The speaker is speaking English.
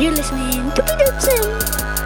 You're listening to Peter Sim.